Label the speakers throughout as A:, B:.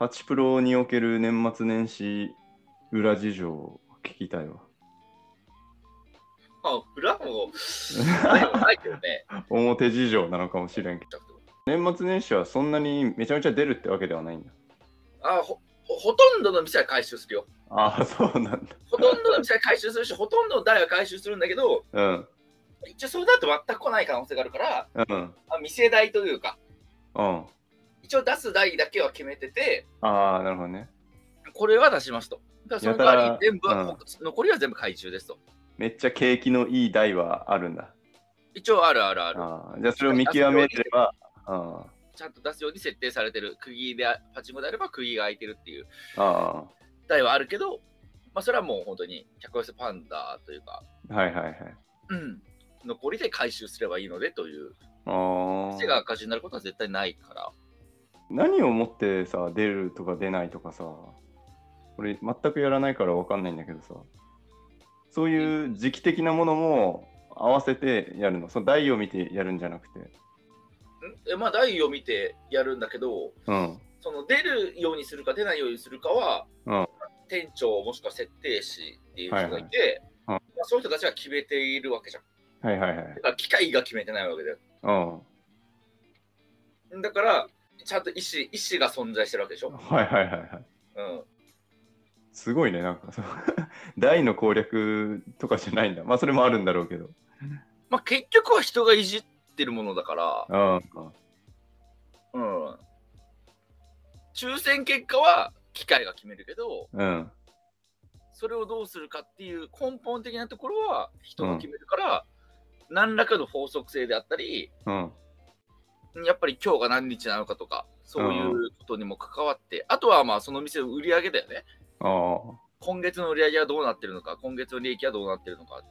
A: パチプロにおける年末年始裏事情を聞きたいわ。
B: あ、裏もないけどね。
A: 表事情なのかもしれんけど。年末年始はそんなにめちゃめちゃ出るってわけではないんだ。
B: あほほとんどの店は回収するよ。
A: ああ、そうなんだ。
B: ほとんどの店は回収するし、ほとんどの台は回収するんだけど、
A: うん。
B: 一応それだと全く来ない可能性があるから、
A: うん。
B: あ店代というか、
A: うん。
B: 一応出す台だけは決めてて、
A: ああ、なるほどね。
B: これは出しますと。だからその代わり全部は、
A: うん
B: 残りは全部回収ですと。
A: めっちゃ景気のいい台はあるんだ。
B: 一応あるあるある。
A: ああじゃあそれを見極めれば、あ
B: ちゃんと出すように設定されてる。釘で、パチンコであれば釘が開いてるっていう台はあるけど、まあ、それはもう本当に客寄せパンダというか、
A: あ、はいはいはい。
B: うん、残りで回収すればいいのでという、
A: あ
B: 店が
A: あ。
B: 赤字になることは絶対ないから。
A: 何をもってさ、出るとか出ないとかさ、俺全くやらないからわかんないんだけどさ、そういう時期的なものも合わせてやるの？その台を見てやるんじゃなくて。
B: ん？えまあ、台を見てやるんだけど、
A: うん。
B: その出るようにするか出ないようにするかは、
A: うん
B: 店長もしくは設定士っていう人がいて、
A: はいはい
B: まあ、そういう人たちは決めているわけじゃん。
A: はいはいはい
B: 機械が決めてないわけだよ。
A: うん。
B: だから、ちゃんと意思意思が存在してるわけでしょ？
A: はいはいはいはい。
B: うん、
A: すごいね、なんかそう。台の攻略とかじゃないんだ。まあそれもあるんだろうけど。
B: まあ結局は人がいじってるものだから、
A: うん。
B: うん、抽選結果は機械が決めるけど、
A: うん。
B: それをどうするかっていう根本的なところは人が決めるから、何らかの法則性であったり、
A: うん。
B: やっぱり今日が何日なのかとか、そういうことにも関わって、あとはまあその店の売り上げだよね。
A: あ
B: 今月の売り上げはどうなってるのか、今月の利益はどうなってるのか。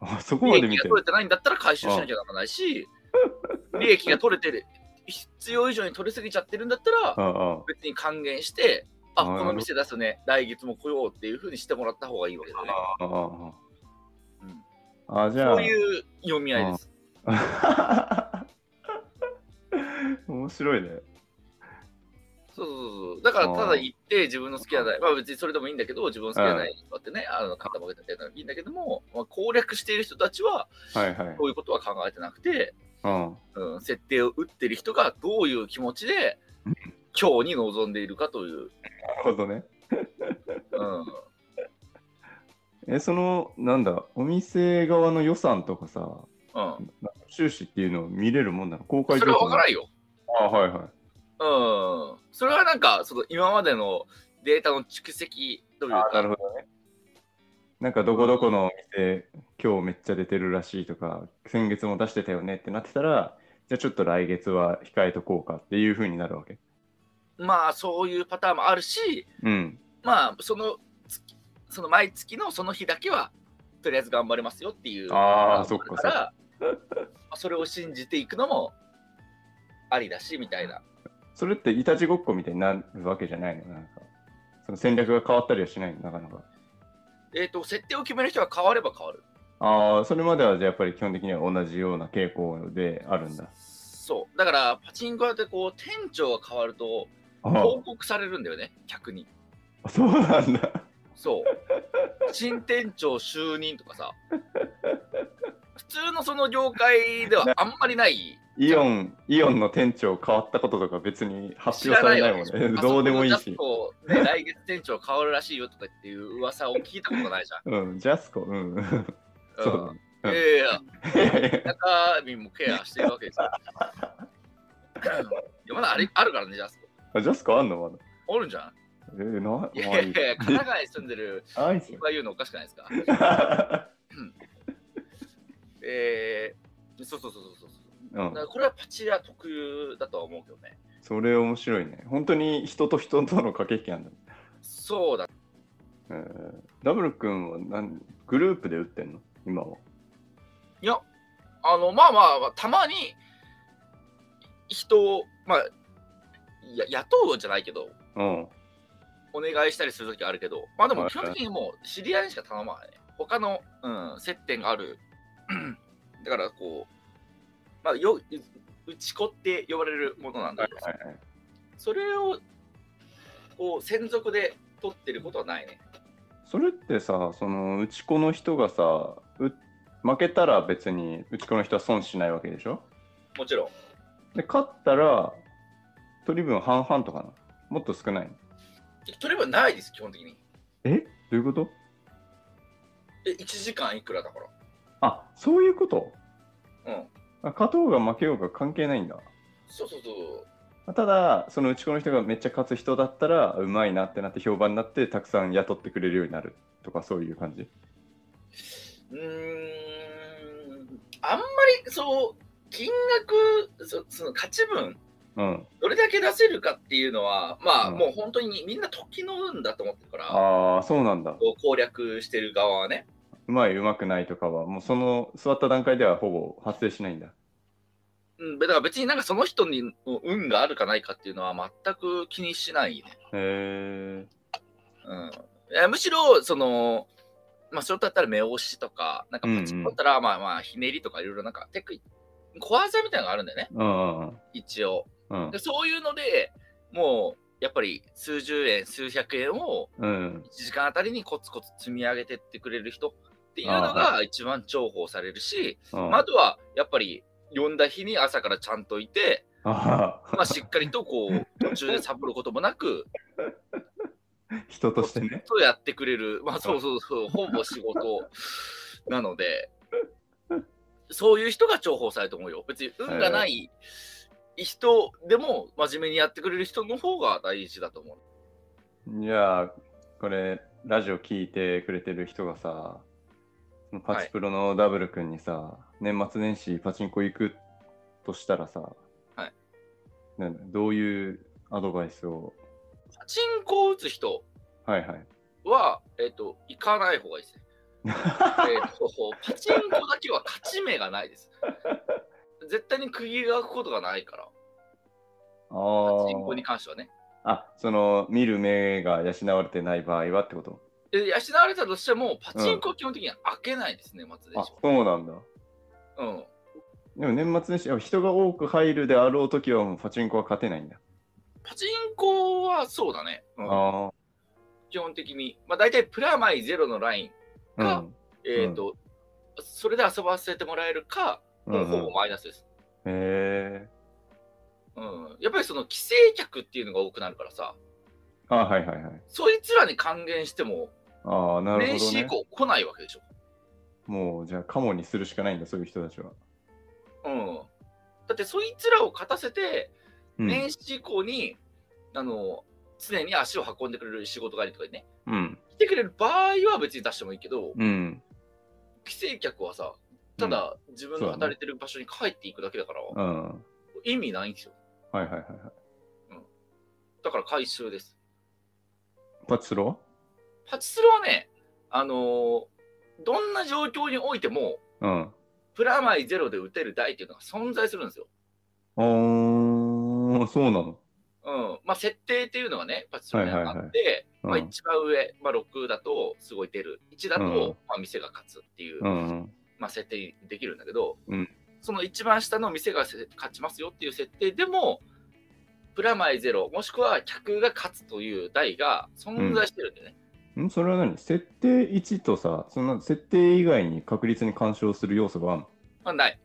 A: あ。あそこま
B: 利
A: で見てる
B: 益が取れてないんだったら回収しなきゃならないし、利益が取れてる、必要以上に取りすぎちゃってるんだったら。別に還元して、あ、この店出すね、来月も来ようっていうふうにしてもらった方がいいわけだよね。
A: ああ。
B: うん
A: ああ、じゃあ。
B: そういう読み合いです。
A: 面白いね。
B: そうそうそう。だから、ただ行って自分の好きな台、まあ別にそれでもいいんだけど、自分の好きな台に座ってね、あの、肩曲げたっていいいんだけども、まあ、攻略している人たちは、
A: はいはい。
B: そういうことは考えてなくて、
A: うん。
B: うん、設定を打ってる人がどういう気持ちで、今日に臨んでいるかという。
A: なるほどね。
B: うん。
A: え、その、なんだ、お店側の予算とかさ、
B: うん。
A: 収支っていうのを見れるもんなの？公開
B: それは
A: 情報
B: 分からんよ。
A: ああ、はいはい。
B: うん。それはなんか、その今までのデータの蓄積という
A: ああ、なる
B: か、
A: ほどね。なんかどこどこのお店、今日めっちゃ出てるらしいとか、先月も出してたよねってなってたら、じゃあちょっと来月は控えとこうかっていう風になるわけ。
B: まあそういうパターンもあるし、
A: うん。
B: まあその月、その毎月のその日だけは、とりあえず頑張れますよっていう。
A: あーそっか
B: だから、まあそれを信じていくのもありだし、みたいな。
A: それっていたちごっこみたいになるわけじゃないのなんか。その戦略が変わったりはしないの？なかなか。
B: えっ、と、設定を決める人が変われば変わる。
A: ああ、それまではじゃあやっぱり基本的には同じような傾向であるんだ。
B: そう。だから、パチンコ屋ってこう、店長が変わると、
A: あ
B: 報告されるんだよね、客に。
A: あ、そうなんだ。
B: そう。新店長就任とかさ。普通のその業界ではあんまりない。
A: イオン、イオンの店長変わったこととか別に発表されないもんね。
B: あ
A: どうでもいいし。
B: ね、来月店長変わるらしいよとかっていう噂を聞いたことないじゃん。
A: うん、ジャスコ、うん。そうだね。
B: いやいやいや、中身もケアしてるわけですよ。いやまだあれあるからね、ジャスコ。
A: あジャスコあんのまだ？
B: おるんじゃん
A: えー、な、ま
B: いや
A: あい
B: やいや、神奈川に住んでる
A: あい
B: 言うのおかしくないですか？えー、そうそうそうそうそう。
A: うん
B: これはパチ屋特有だとは思うけどね。
A: それ面白いね。本当に人と人との駆け引きなんだ。
B: そうだ。
A: えーダブル君は何？グループで打ってんの？今は。
B: いや、あの、まあまあまあ、たまに人を、まあ、や雇うじゃないけど、
A: うん。
B: お願いしたりするときあるけど、まあでも
A: はい
B: 基本的にもう知り合いにしか頼まないね。他の、うん、接点がある。だからこう、まあ、よ打ち子って呼ばれるものなんだけど、
A: はいはい。
B: それをこう専属で取ってることはないね。
A: それってさ、その、打ち子の人がさ、う負けたら別に打ち子の人は損しないわけでしょ？
B: もちろん。
A: で、勝ったら、取り分半々とかなもっと少ないの？
B: 取ればないです、基本的に。
A: え？どういうこと？
B: え、1時間いくらだから。
A: あ、そういうこと？
B: うん。
A: あ勝とうが負けようが関係ないんだ。
B: そうそうそう。
A: ただ、その打ち子の人がめっちゃ勝つ人だったら、うまいなってなって評判になって、たくさん雇ってくれるようになるとか、そういう感じ？
B: うーん。あんまりそう、金額、そその勝ち分、
A: うん。
B: どれだけ出せるかっていうのは、まあ、
A: うん
B: もう本当にみんな時の運だと思ってるから、
A: ああ、そうなんだ。
B: こう攻略してる側はね。
A: うまい、うまくないとかは、もうその座った段階ではほぼ発生しないんだ。
B: うん、だから別になんかその人にの運があるかないかっていうのは全く気にしないね。
A: へえ。
B: うん、むしろ、その、まあ、ショートだったら目押しとか、なんかパチンコだったら、まあまあ、ひねりとかいろいろなんかテク小技みたいなのがあるんだよね、
A: うんうん
B: 一応。
A: うん
B: でそういうのでもう、やっぱり数十円、数百円を
A: うん。
B: 1時間あたりにコツコツ積み上げてってくれる人っていうの
A: あ
B: が一番重宝されるし、
A: うん。
B: まあ、あとはやっぱり呼んだ日に朝からちゃんといて、
A: あ
B: まあ、しっかりとこう途中でサボることもなく、
A: あ、人としてね。
B: とやってくれる、まあそうそうそう、ほぼ仕事なので、そういう人が重宝されると思うよ。別に運がない人でも真面目にやってくれる人の方が大事だと思う。
A: いやー、これ、ラジオ聞いてくれてる人がさ、パチプロのダブル君にさ、年末年始パチンコ行くとしたらさ、
B: はい
A: どういうアドバイスを、
B: パチンコを打つ人
A: はいはい。
B: は、えっ、と、行かない方がいいですね。えーとパチンコだけは勝ち目がないです。絶対に釘が開くことがないから、
A: あ
B: パチンコに
A: ー
B: 関してはね。
A: あ、その、見る目が養われてない場合はってこと？
B: で養われたとしても、パチンコは基本的には開けないですね、松で
A: あ
B: しょ。、
A: そうなんだ。
B: うん。
A: でも年末年始、あ人が多く入るであろうときはパチンコは勝てないんだ。
B: パチンコはそうだね。うん
A: あ
B: 基本的に。まあ大体プラマイゼロのライン、
A: あ、
B: か
A: うん。
B: えっ、と、それで遊ばせてもらえるか、もうほぼマイナスです。
A: へえ。
B: うん。やっぱりその規制客っていうのが多くなるからさ、
A: あはいはいはい。
B: そいつらに還元しても、
A: ああ、なるほ
B: 年始以
A: どね。
B: 降来ないわけでしょ。
A: もう、じゃあ、カモにするしかないんだ、そういう人たちは。
B: うん。だってそいつらを勝たせて、
A: うん。
B: 年始以降に、あの、常に足を運んでくれる仕事帰りとかにね、
A: うん。
B: 来てくれる場合は別に出してもいいけど、
A: うん。
B: 規制客はさ、ただ自分の働いてる場所に帰っていくだけだから、
A: うん。うん。
B: 意味ないんですよ。
A: はいはいはいはい。
B: だから回収です。
A: パチスロは？
B: パチスロはね、あのーどんな状況においても、
A: うん。
B: プラマイゼロで打てる台っていうのが存在するんですよ。
A: あー、そうなの。
B: うん。まあ、設定っていうのがね、パチスロにはあって、まあ、一番上、まあ、6だとすごい出る。1だと、
A: うん
B: まあ、店が勝つっていう、
A: うん。
B: まあ、設定できるんだけど、
A: うん
B: その一番下の店がせ勝ちますよっていう設定でも、プラマイゼロ、もしくは客が勝つという台が存在してるんでね。
A: んそれは何？設定1とさ、そんな設定以外に確率に干渉する要素がある
B: まあ、ない。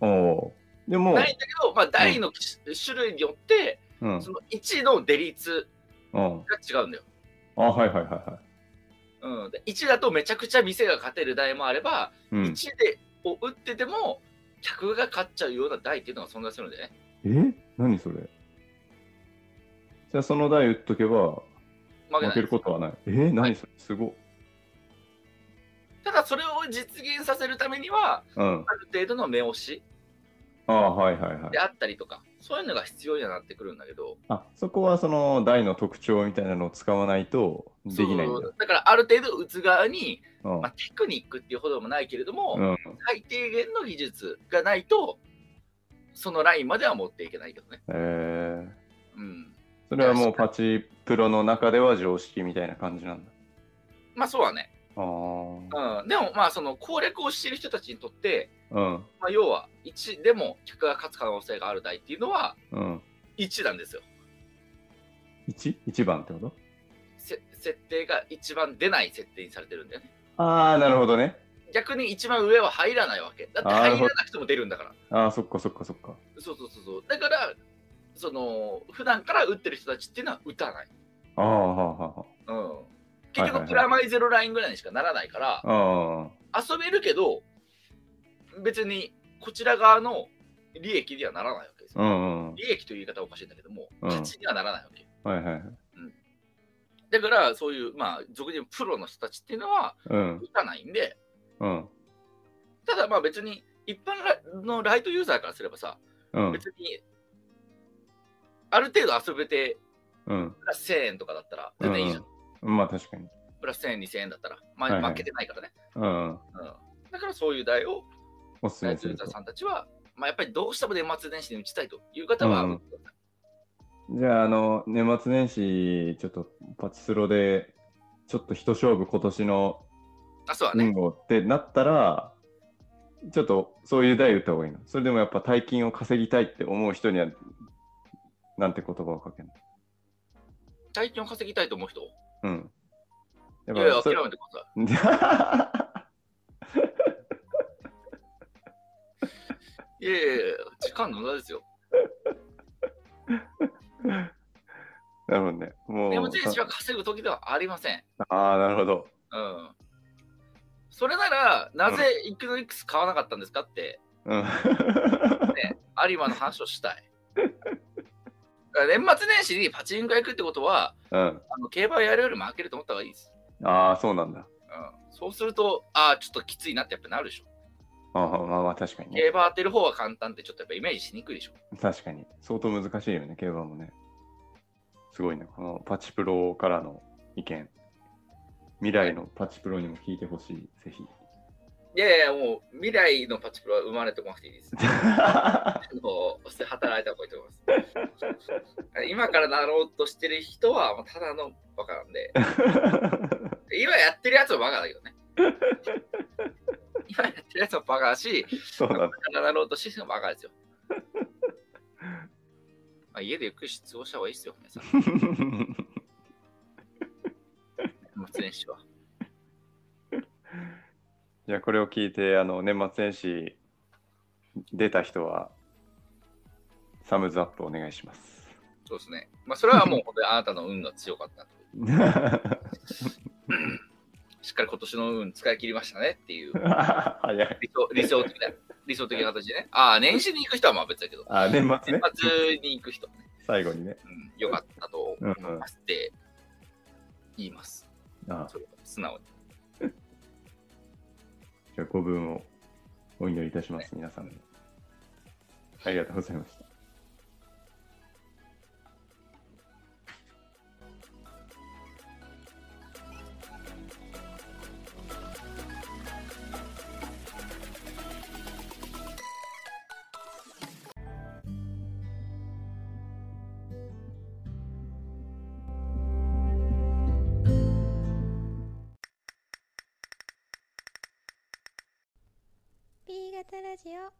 A: のおーでも、
B: ないんだけど、まあ、台の種類によって、
A: うん。
B: その1のデ率
A: うん。
B: が違うんだよ。
A: あ、はいはいはいは
B: うん、で1だとめちゃくちゃ店が勝てる台もあれば、
A: い。うん。
B: 1でを打ってても客が勝っちゃうような台っていうのが存在するんでね。
A: え？何それ？じゃあその台打っとけば
B: 負け
A: 負けることはない。えー、何それ？すごっ。
B: ただそれを実現させるためには、
A: うん。
B: ある程度の目押し
A: ああ、はいはいはい
B: で。あったりとか、そういうのが必要にはなってくるんだけど、
A: あ、そこはその台の特徴みたいなのを使わないとできないんだ。
B: だからある程度打つ側に、
A: うん
B: まあ、テクニックっていうほどでもないけれども、
A: うん。
B: 最低限の技術がないと、そのラインまでは持っていけないけどね。
A: えー、
B: うん。
A: それはもうパチプロの中では常識みたいな感じなんだ。
B: まあそうはね。
A: ああ。
B: うん。でもまあその攻略をしている人たちにとって、
A: うん。
B: まあ、要は1でも客が勝つ可能性がある台っていうのは
A: うん。
B: 1なんですよ。
A: 1?1 番ってこと？
B: せ設定が一番出ない設定にされてるんだよね。
A: ああ、なるほどね。
B: 逆に一番上は入らないわけ。だって入らなくても出るんだから。
A: ああ、そっかそっかそっか。
B: そうそうそうそう。だから、その、普段から打ってる人たちっていうのは打たない。
A: ああ、はあは
B: うん。結局、プラマイゼロラインぐらいにしかならないから、遊べるけど、別にこちら側の利益にはならないわけですよ。
A: んうん。
B: 利益という言い方はおかしいんだけども、
A: うん
B: 勝ちにはならないわけ。
A: はいはいはい。
B: だから、そういう、まあ、俗にプロの人たちっていうのは
A: うん。
B: 打たないんで、
A: うん。
B: ただまあ別に一般ラのライトユーザーからすればさ、
A: うん。
B: 別にある程度遊べて
A: うん。
B: プラス1000円とかだったら全然いいじゃん。
A: まあ確かに。
B: プラス1000円、2000円だったら、まあ
A: はいはい
B: 負けてないからね。
A: うん。
B: うん、だからそういう台を
A: おすす
B: ラ
A: めする。
B: さんたちは、まあ、やっぱりどうしても年末年始に打ちたいという方は、
A: うんじゃあ、あの、年末年始、ちょっとパチスロで、ちょっと一勝負今年の
B: あ、そうだね。
A: ってなったら、ちょっとそういう台打った方がいいの。それでもやっぱ大金を稼ぎたいって思う人には、なんて言葉をかける
B: 大金を稼ぎたいと思う人？
A: のうん。や
B: いやいや、諦めてください。いやいやいや、時間の無駄ですよ。
A: なるほどね。もう。
B: 年末年始は稼ぐ時ではありません。
A: ああ、なるほど。
B: うん。それなら、なぜイクノニックス買わなかったんですかって、
A: うん。
B: ね、有馬の話をしたい。年末年始にパチンコ行くってことは、
A: うん。
B: あの競馬やるよりも負けると思った方がいいです。
A: ああ、そうなんだ。
B: うん、そうすると、ああ、ちょっときついなってやっぱなるでしょ。
A: ああまあまあ確かにね。
B: 競馬当てる方は簡単ってちょっとやっぱイメージしにくいでしょ。
A: 確かに。相当難しいよね、競馬もね。すごいね。このパチプロからの意見。未来のパチプロにも聞いてほしい、ぜひ。
B: いやいや、もう未来のパチプロは生まれてこなくていいです。あのそして働いた方がいいと思います。今からなろうとしてる人はもうただのバカなんで、今やってるやつはバカだけどね。今やってるやつはバカだし、
A: そうだ。
B: 今からなろうとしてる人もバカですよ。まあ、家でゆっくり過ごした方がいいですよ、皆さん。
A: じゃあこれを聞いて、あの、年末年始出た人は、サムズアップお願いします。
B: そうですね。まあ、それはもう本当にあなたの運が強かったと。しっかり今年の運使い切りましたねっていう。理想理想的な理想的な形でね。ああ、年始に行く人はまあ別だけど、
A: あ、年末ね
B: 年。末に行く人はね、
A: 最後にね。
B: うん、よかったと思いますって言います。
A: あ
B: それは素直に。
A: じゃあ、ご分をお祈りいたします、皆さん。ありがとうございました。
C: ピー型ラジオ